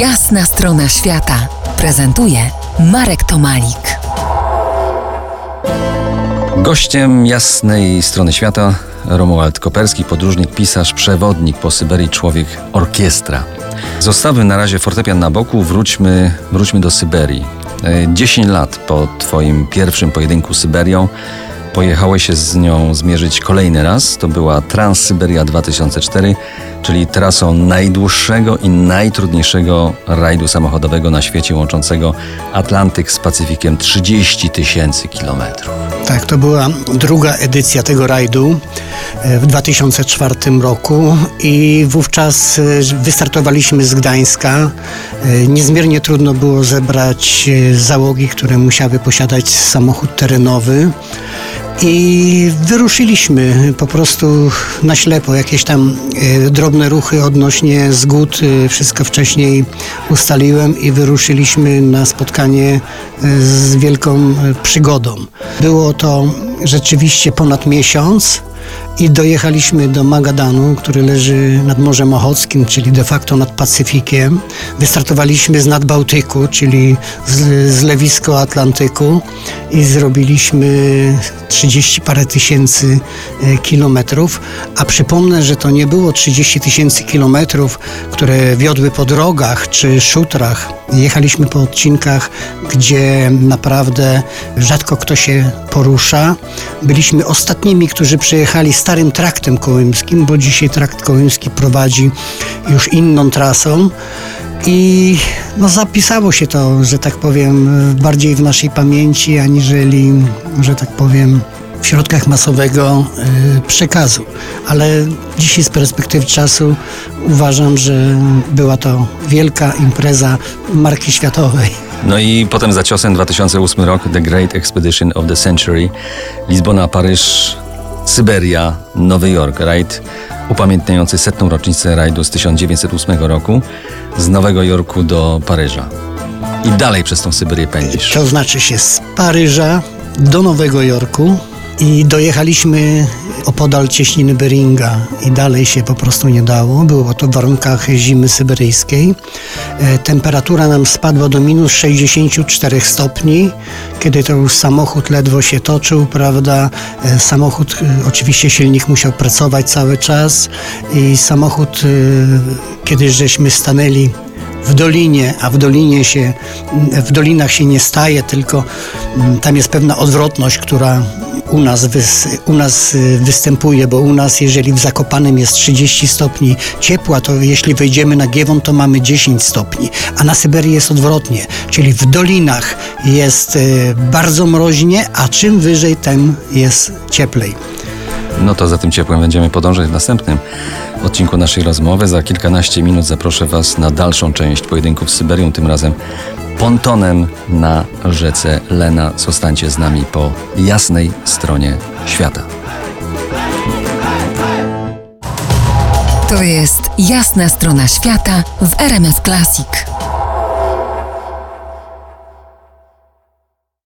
Jasna strona świata prezentuje Marek Tomalik. Gościem jasnej strony świata Romuald Koperski, podróżnik, pisarz, przewodnik po Syberii, człowiek orkiestra. Zostawmy na razie fortepian na boku, wróćmy, wróćmy do Syberii. 10 lat po Twoim pierwszym pojedynku z Syberią pojechałeś się z nią zmierzyć kolejny raz. To była Transsyberia 2004, czyli trasą najdłuższego i najtrudniejszego rajdu samochodowego na świecie, łączącego Atlantyk z Pacyfikiem 30 tysięcy kilometrów. Tak, to była druga edycja tego rajdu e, w 2004 roku i wówczas e, wystartowaliśmy z Gdańska. E, niezmiernie trudno było zebrać załogi, które musiały posiadać samochód terenowy. I wyruszyliśmy po prostu na ślepo. Jakieś tam e, drobne ruchy odnośnie zgód, e, wszystko wcześniej ustaliłem i wyruszyliśmy na spotkanie e, z wielką przygodą. Było to rzeczywiście ponad miesiąc i dojechaliśmy do Magadanu, który leży nad Morzem Ochockim, czyli de facto nad Pacyfikiem. Wystartowaliśmy z Nadbałtyku, czyli z, z lewisko Atlantyku i zrobiliśmy 30 parę tysięcy e, kilometrów, a przypomnę, że to nie było 30 tysięcy kilometrów, które wiodły po drogach czy szutrach. Jechaliśmy po odcinkach, gdzie naprawdę rzadko kto się porusza. Byliśmy ostatnimi, którzy przejechali starym traktem kołymskim, bo dzisiaj trakt kołymski prowadzi już inną trasą. I no, zapisało się to, że tak powiem, bardziej w naszej pamięci, aniżeli, że tak powiem, w środkach masowego y, przekazu. Ale dzisiaj z perspektywy czasu uważam, że była to wielka impreza marki światowej. No i potem za ciosem 2008 rok The Great Expedition of the Century Lizbona, Paryż, Syberia, Nowy Jork. Rajd upamiętniający setną rocznicę rajdu z 1908 roku z Nowego Jorku do Paryża. I dalej przez tą Syberię pędzisz. To znaczy się z Paryża do Nowego Jorku i dojechaliśmy opodal cieśniny Beringa i dalej się po prostu nie dało. Było to w warunkach zimy syberyjskiej. E, temperatura nam spadła do minus 64 stopni, kiedy to już samochód ledwo się toczył, prawda? E, samochód, e, oczywiście silnik musiał pracować cały czas i samochód, kiedy żeśmy stanęli w dolinie, a w dolinie się, w dolinach się nie staje, tylko mm, tam jest pewna odwrotność, która u nas, u nas y, występuje, bo u nas jeżeli w Zakopanym jest 30 stopni ciepła, to jeśli wejdziemy na Giewon, to mamy 10 stopni, a na Syberii jest odwrotnie, czyli w dolinach jest y, bardzo mroźnie, a czym wyżej, tym jest cieplej. No to za tym ciepłem będziemy podążać w następnym odcinku naszej rozmowy. Za kilkanaście minut zaproszę Was na dalszą część pojedynków z Syberią, tym razem pontonem na rzece Lena. Zostańcie z nami po jasnej stronie świata. To jest jasna strona świata w RMS Classic.